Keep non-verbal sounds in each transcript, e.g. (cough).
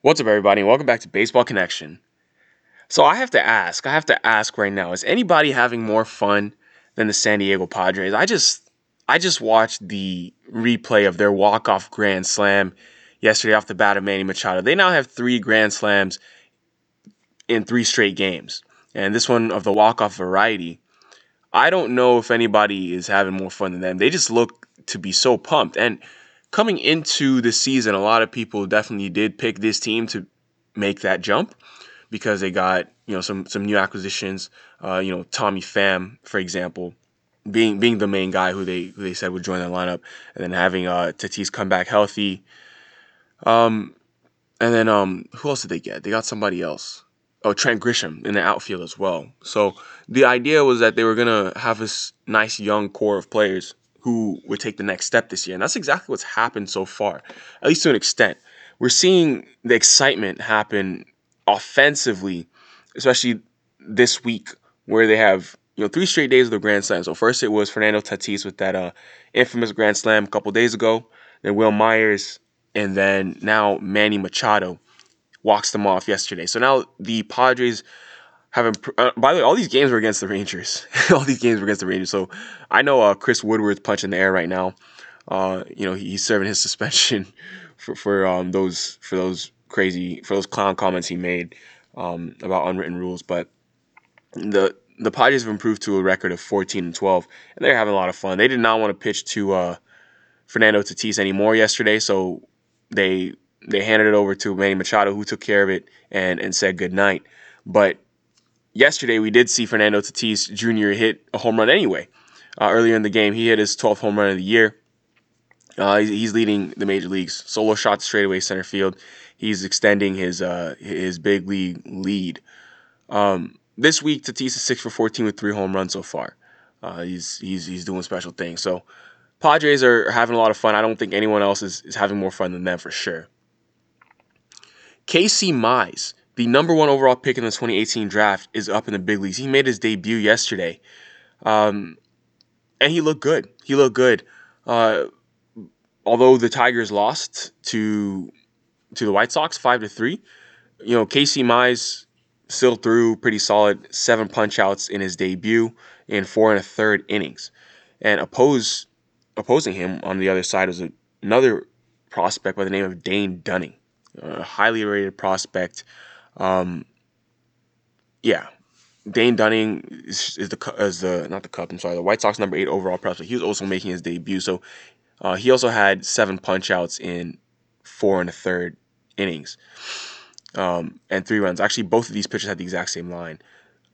What's up, everybody, and welcome back to Baseball Connection. So, I have to ask, I have to ask right now, is anybody having more fun than the San Diego Padres? I just, I just watched the replay of their walk-off grand slam yesterday off the bat of Manny Machado. They now have three grand slams in three straight games, and this one of the walk-off variety. I don't know if anybody is having more fun than them. They just look to be so pumped, and coming into the season, a lot of people definitely did pick this team to make that jump because they got you know some some new acquisitions. Uh, you know Tommy Pham, for example, being being the main guy who they who they said would join the lineup, and then having uh, Tatis come back healthy. Um, and then um, who else did they get? They got somebody else. Oh, Trent Grisham in the outfield as well. So the idea was that they were gonna have this nice young core of players who would take the next step this year. And that's exactly what's happened so far, at least to an extent. We're seeing the excitement happen offensively, especially this week where they have you know three straight days of the Grand Slam. So first it was Fernando Tatis with that uh, infamous Grand Slam a couple days ago, then Wil Myers, and then now Manny Machado walks them off yesterday. So now the Padres have uh, by the way, all these games were against the Rangers. (laughs) all these games were against the Rangers. So I know uh, Chris Woodward's punching the air right now. Uh, you know, he's serving his (laughs) suspension for for um, those for those crazy for those clown comments he made um, about unwritten rules. But the the Padres have improved to a record of 14 and 12, and they're having a lot of fun. They did not want to pitch to uh, Fernando Tatis anymore yesterday, so they they handed it over to Manny Machado, who took care of it and and said good night. But yesterday we did see Fernando Tatis Jr. hit a home run anyway. Uh, earlier in the game, he hit his 12th home run of the year. Uh, he's, leading the major leagues. Solo shot straightaway center field. He's extending his uh, his big league lead. Um, this week, Tatis is six for 14 with three home runs so far. Uh, he's he's he's doing special things. So Padres are having a lot of fun. I don't think anyone else is, is having more fun than them for sure. Casey Mize the number one overall pick in the 2018 draft is up in the big leagues. He made his debut yesterday, um, and he looked good. He looked good. Uh, although the Tigers lost to to the White Sox five to three, you know Casey Mize still threw pretty solid seven punch outs in his debut in four and a third innings, and oppose opposing him on the other side was another prospect by the name of Dane Dunning, a highly rated prospect. Um, yeah, Dane Dunning is, is, the as the not the Cup. I'm sorry, the White Sox number eight overall prospect. He was also making his debut, so uh, he also had seven punch outs in four and a third innings, um, and three runs. Actually, both of these pitchers had the exact same line,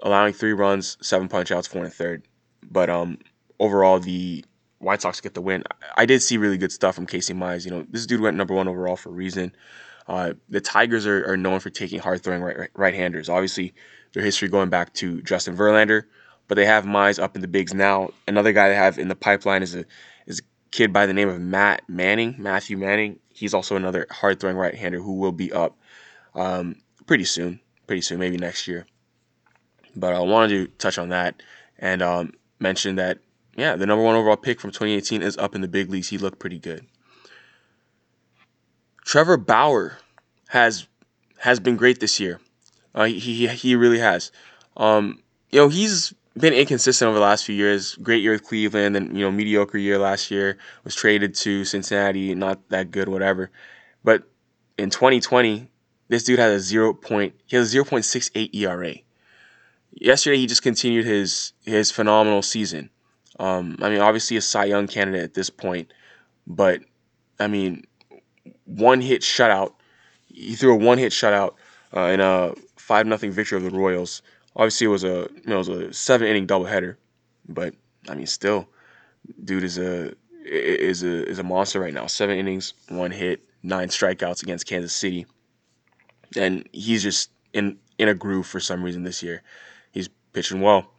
allowing three runs, seven punch outs, four and a third. But um, overall, the White Sox get the win. I did see really good stuff from Casey Mize. You know, this dude went number one overall for a reason. Uh, the Tigers are, are known for taking hard throwing right, right handers. Obviously, their history going back to Justin Verlander, but they have Mize up in the bigs now. Another guy they have in the pipeline is a is a kid by the name of Matt Manning, Matthew Manning. He's also another hard throwing right hander who will be up um, pretty soon, pretty soon, maybe next year. But I wanted to touch on that and um, mention that yeah, the number one overall pick from 2018 is up in the big leagues. He looked pretty good. Trevor Bauer has has been great this year. Uh, he he really has. Um, you know, he's been inconsistent over the last few years. Great year with Cleveland, and you know, mediocre year last year. Was traded to Cincinnati, not that good, whatever. But in 2020, this dude had a zero point. He has a 0.68 ERA. Yesterday, he just continued his his phenomenal season. Um, I mean, obviously a Cy Young candidate at this point, but I mean, one hit shutout. He threw a one hit shutout uh, in a five nothing victory of the Royals. Obviously, it was a you know it was a seven inning doubleheader, but I mean, still, dude is a is a is a monster right now. Seven innings, one hit, nine strikeouts against Kansas City, and he's just in in a groove for some reason this year. He's pitching well.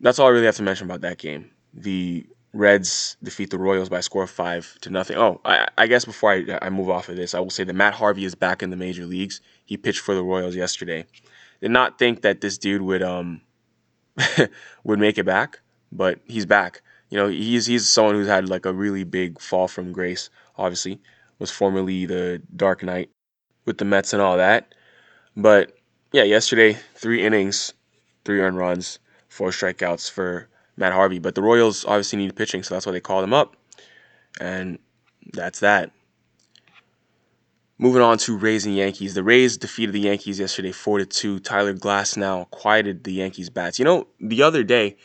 That's all I really have to mention about that game. The Reds defeat the Royals by a score of five to nothing. Oh, I, I guess before I, I move off of this, I will say that Matt Harvey is back in the major leagues. He pitched for the Royals yesterday. Did not think that this dude would um (laughs) would make it back, but he's back. You know, he's he's someone who's had like a really big fall from grace, obviously. was formerly the Dark Knight with the Mets and all that. But yeah, yesterday, three innings, three earned runs, four strikeouts for Matt Harvey. But the Royals obviously need pitching, so that's why they called him up. And that's that. Moving on to Rays and Yankees. The Rays defeated the Yankees yesterday 4 to 2. Tyler Glasnow quieted the Yankees bats. You know, the other day,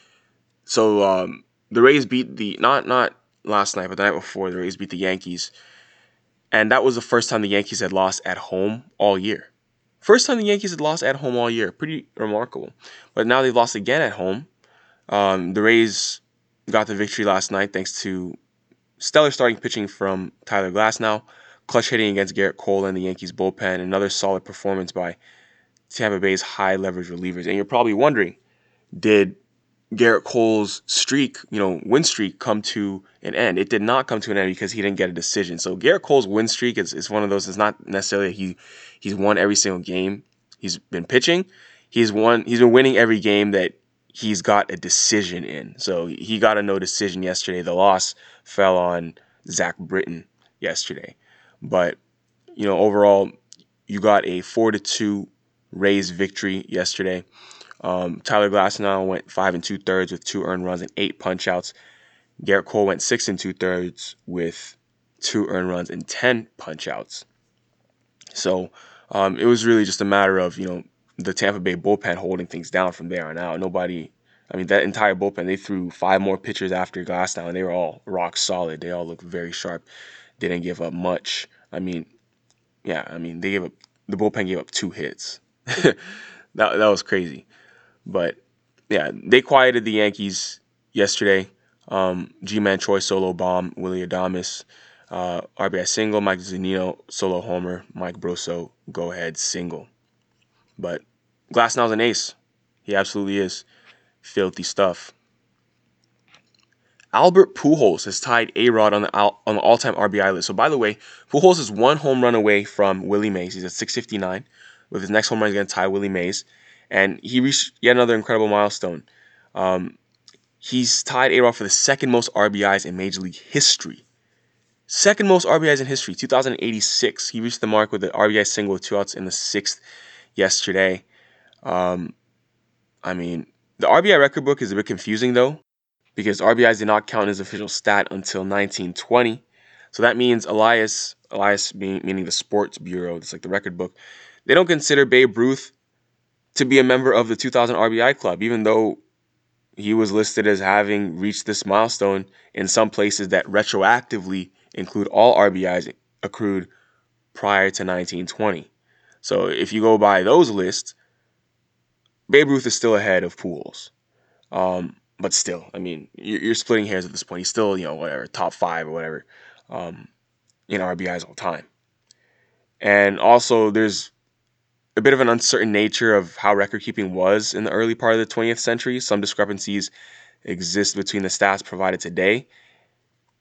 so um, the Rays beat the not not last night, but the night before, the Rays beat the Yankees. And that was the first time the Yankees had lost at home all year. First time the Yankees had lost at home all year. Pretty remarkable. But now they've lost again at home. Um, the Rays got the victory last night thanks to stellar starting pitching from Tyler Glasnow clutch hitting against Gerrit Cole and the Yankees bullpen, another solid performance by Tampa Bay's high leverage relievers. And you're probably wondering, did Gerrit Cole's streak, you know, win streak come to an end? It did not come to an end because he didn't get a decision. So Gerrit Cole's win streak is, is one of those, it's not necessarily he he's won every single game he's been pitching. He's won he's been winning every game that he's got a decision in. So he got a no decision yesterday. The loss fell on Zach Britton yesterday. But you know, overall, you got a four to two Rays victory yesterday. Um, Tyler Glasnow went five and two thirds with two earned runs and eight punch outs. Gerrit Cole went six and two thirds with two earned runs and ten punch outs. So um, it was really just a matter of you know the Tampa Bay bullpen holding things down from there on out. Nobody, I mean that entire bullpen, they threw five more pitchers after Glasnow, and they were all rock solid. They all looked very sharp. Didn't give up much. I mean, yeah, I mean they gave up the bullpen gave up two hits. (laughs) that that was crazy, but yeah, they quieted the Yankees yesterday. Um, Ji-Man Choi solo bomb, Willie Adames, uh, RBI single, Mike Zunino solo homer, Mike Brosseau go ahead single. But Glasnow's an ace. He absolutely is. Filthy stuff. Albert Pujols has tied A Rod on the on the all time RBI list. So by the way, Pujols is one home run away from Willie Mays. He's at 659. With his next home run, he's going to tie Willie Mays, and he reached yet another incredible milestone. Um, he's tied A Rod for the second most RBIs in Major League history. Second most RBIs in history, 2086. He reached the mark with the RBI single with two outs in the sixth yesterday. Um, I mean, the RBI record book is a bit confusing though because RBIs did not count as official stat until 1920. So that means Elias, Elias meaning the Sports Bureau, it's like the record book, they don't consider Babe Ruth to be a member of the 2000 RBI club, even though he was listed as having reached this milestone in some places that retroactively include all RBIs accrued prior to 1920. So if you go by those lists, Babe Ruth is still ahead of Pujols. Um, but still, I mean, you're, splitting hairs at this point. He's still, you know, whatever, top five or whatever um, in RBIs all time. And also, there's a bit of an uncertain nature of how record keeping was in the early part of the 20th century. Some discrepancies exist between the stats provided today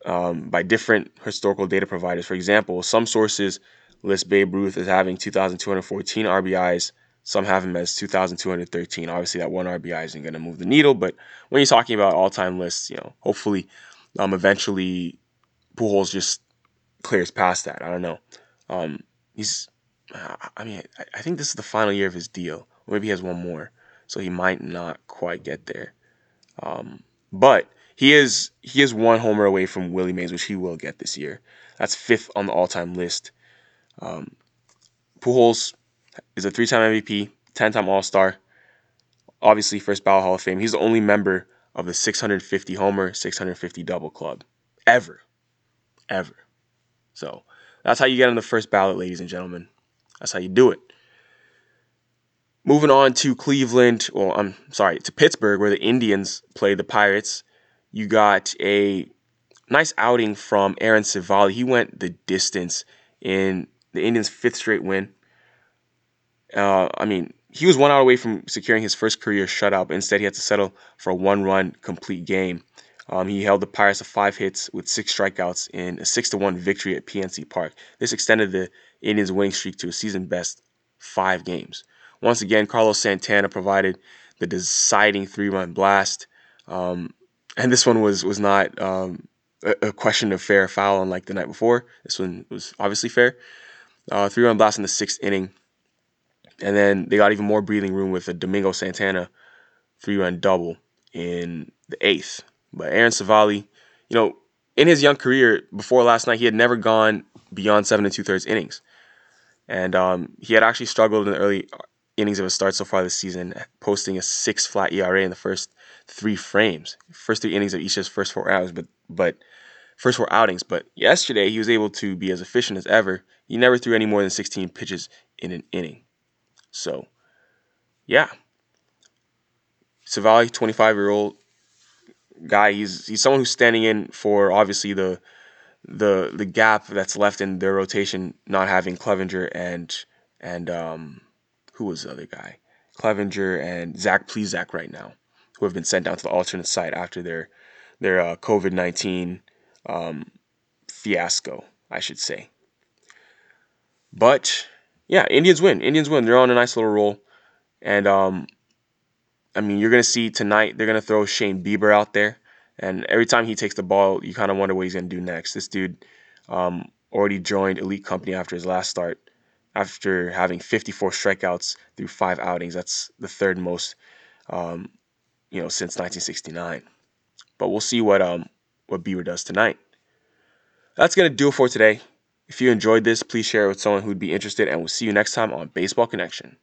um, by different historical data providers. For example, some sources list Babe Ruth as having 2,214 RBIs some have him as 2,213. Obviously, that one RBI isn't going to move the needle, but when you're talking about all-time lists, you know, hopefully, um, eventually, Pujols just clears past that. I don't know. Um, he's, I mean, I think this is the final year of his deal. maybe he has one more, so he might not quite get there. Um, but he is he is one homer away from Willie Mays, which he will get this year. That's fifth on the all-time list. Um, Pujols is a three time MVP, 10 time All Star, obviously first ballot Hall of Fame. He's the only member of the 650 homer, 650 double club ever. Ever. So that's how you get on the first ballot, ladies and gentlemen. That's how you do it. Moving on to Cleveland, well, I'm sorry, to Pittsburgh, where the Indians played the Pirates. You got a nice outing from Aaron Civale. He went the distance in the Indians' fifth straight win. Uh, I mean, he was one out away from securing his first career shutout, but instead he had to settle for a one-run complete game. Um, he held the Pirates to five hits with six strikeouts in a six to one victory at PNC Park. This extended the Indians' winning streak to a season best five games. Once again, Carlos Santana provided the deciding three-run blast, um, and this one was was not um, a, a question of fair foul unlike the night before. This one was obviously fair. Uh, three run blast in the sixth inning. And then they got even more breathing room with a Domingo Santana three run double in the eighth. But Aaron Civale, you know, in his young career before last night, he had never gone beyond seven and two thirds innings. And um, he had actually struggled in the early innings of his start so far this season, posting a six flat ERA in the first three frames, first three innings of each of his first four outings. But but first four outings. But yesterday he was able to be as efficient as ever. He never threw any more than 16 pitches in an inning. So, yeah. Civale, 25 year old guy. He's he's someone who's standing in for obviously the the the gap that's left in their rotation, not having Clevinger and and um, who was the other guy? Clevinger and Zach Plesac right now, who have been sent down to the alternate site after their their uh, COVID nineteen um, fiasco, I should say. But yeah, Indians win. Indians win. They're on a nice little roll, and um, I mean, you're gonna see tonight. They're gonna throw Shane Bieber out there, and every time he takes the ball, you kind of wonder what he's gonna do next. This dude um, already joined elite company after his last start, after having 54 strikeouts through five outings. That's the third most, um, you know, since 1969. But we'll see what um what Bieber does tonight. That's gonna do it for today. If you enjoyed this, please share it with someone who'd be interested, and we'll see you next time on Baseball Connection.